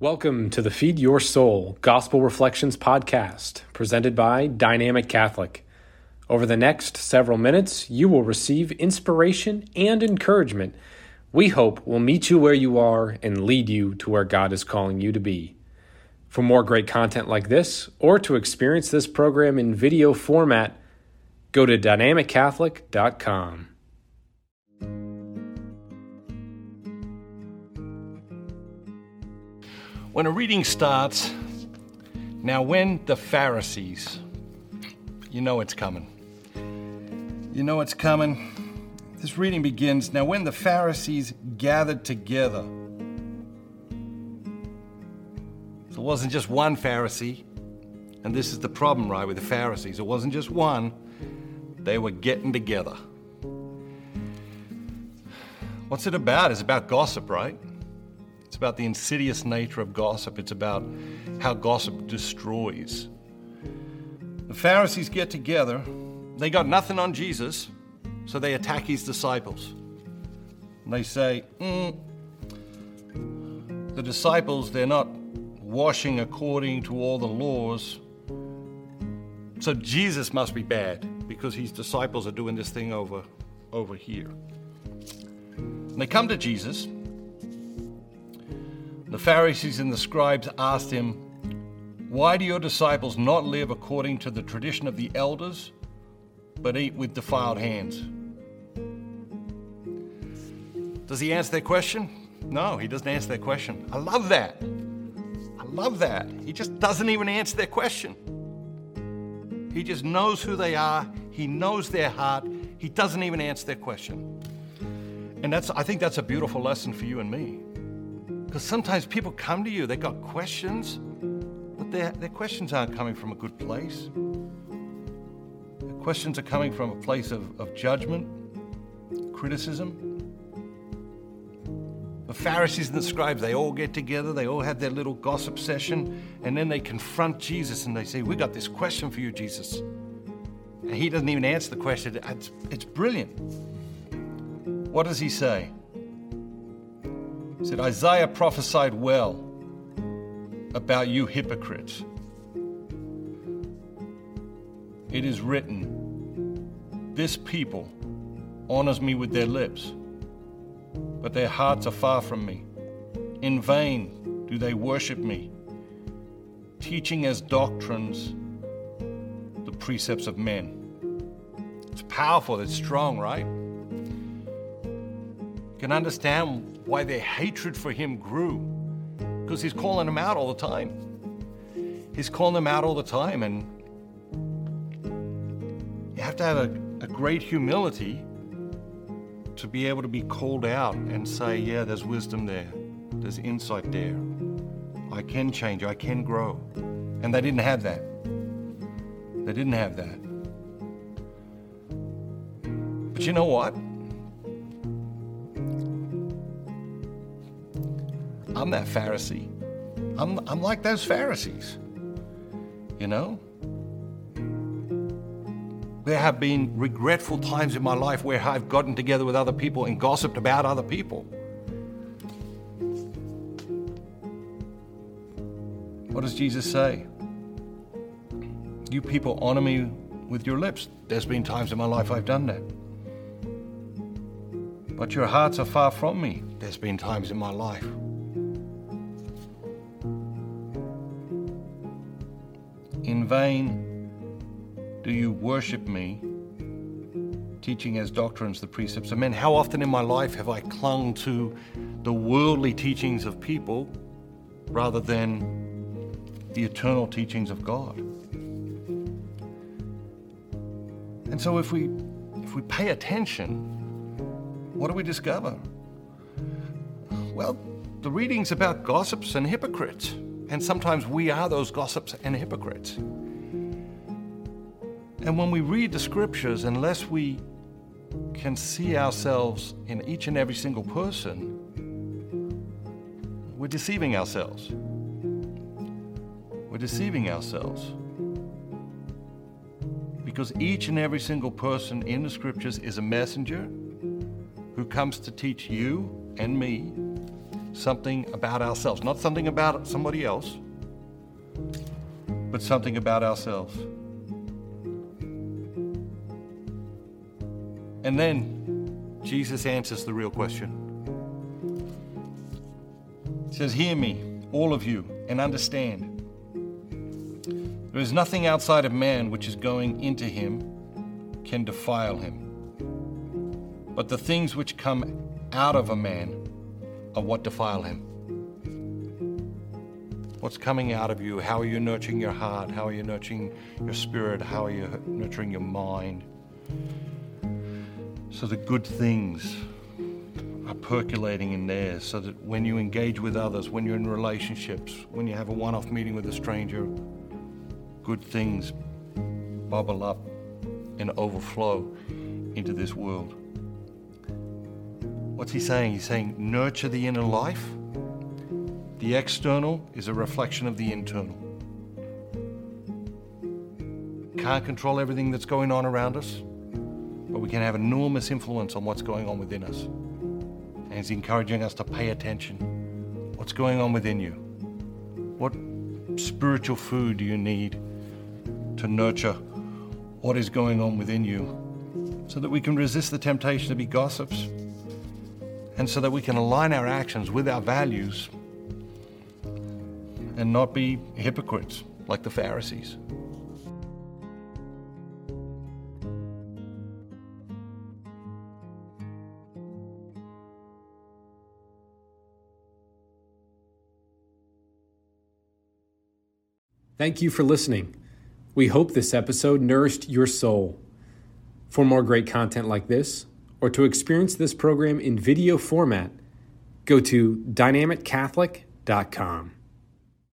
Welcome to the Feed Your Soul Gospel Reflections podcast, presented by Dynamic Catholic. Over the next several minutes, you will receive inspiration and encouragement we hope will meet you where you are and lead you to where God is calling you to be. For more great content like this, or to experience this program in video format, go to dynamiccatholic.com. When a reading starts, now when the Pharisees, you know it's coming. You know it's coming. This reading begins Now when the Pharisees gathered together, so it wasn't just one Pharisee, and this is the problem, right, with the Pharisees. It wasn't just one, they were getting together. What's it about? It's about gossip, right? It's about the insidious nature of gossip. It's about how gossip destroys. The Pharisees get together. They got nothing on Jesus, so they attack his disciples. And they say, mm, the disciples, they're not washing according to all the laws. So Jesus must be bad because his disciples are doing this thing over, over here. And they come to Jesus the Pharisees and the scribes asked him, Why do your disciples not live according to the tradition of the elders, but eat with defiled hands? Does he answer their question? No, he doesn't answer their question. I love that. I love that. He just doesn't even answer their question. He just knows who they are, he knows their heart, he doesn't even answer their question. And that's I think that's a beautiful lesson for you and me. Sometimes people come to you, they've got questions, but their, their questions aren't coming from a good place. Their questions are coming from a place of, of judgment, criticism. The Pharisees and the scribes, they all get together, they all have their little gossip session, and then they confront Jesus and they say, We got this question for you, Jesus. And he doesn't even answer the question. It's, it's brilliant. What does he say? He said, Isaiah prophesied well about you hypocrites. It is written, This people honors me with their lips, but their hearts are far from me. In vain do they worship me, teaching as doctrines the precepts of men. It's powerful, it's strong, right? Can understand why their hatred for him grew. Because he's calling them out all the time. He's calling them out all the time, and you have to have a, a great humility to be able to be called out and say, Yeah, there's wisdom there, there's insight there. I can change, I can grow. And they didn't have that. They didn't have that. But you know what? I'm that Pharisee. I'm, I'm like those Pharisees. You know? There have been regretful times in my life where I've gotten together with other people and gossiped about other people. What does Jesus say? You people honor me with your lips. There's been times in my life I've done that. But your hearts are far from me. There's been times in my life vain do you worship me, teaching as doctrines the precepts of men. How often in my life have I clung to the worldly teachings of people rather than the eternal teachings of God? And so if we if we pay attention, what do we discover? Well, the reading's about gossips and hypocrites. And sometimes we are those gossips and hypocrites. And when we read the scriptures, unless we can see ourselves in each and every single person, we're deceiving ourselves. We're deceiving ourselves. Because each and every single person in the scriptures is a messenger who comes to teach you and me something about ourselves, not something about somebody else, but something about ourselves. And then Jesus answers the real question. He says, Hear me, all of you, and understand. There is nothing outside of man which is going into him can defile him. But the things which come out of a man are what defile him. What's coming out of you? How are you nurturing your heart? How are you nurturing your spirit? How are you nurturing your mind? So the good things are percolating in there so that when you engage with others, when you're in relationships, when you have a one off meeting with a stranger, good things bubble up and overflow into this world. What's he saying? He's saying, nurture the inner life. The external is a reflection of the internal. Can't control everything that's going on around us, but we can have enormous influence on what's going on within us. And he's encouraging us to pay attention. What's going on within you? What spiritual food do you need to nurture what is going on within you so that we can resist the temptation to be gossips and so that we can align our actions with our values and not be hypocrites like the Pharisees. Thank you for listening. We hope this episode nourished your soul. For more great content like this, or to experience this program in video format, go to dynamiccatholic.com.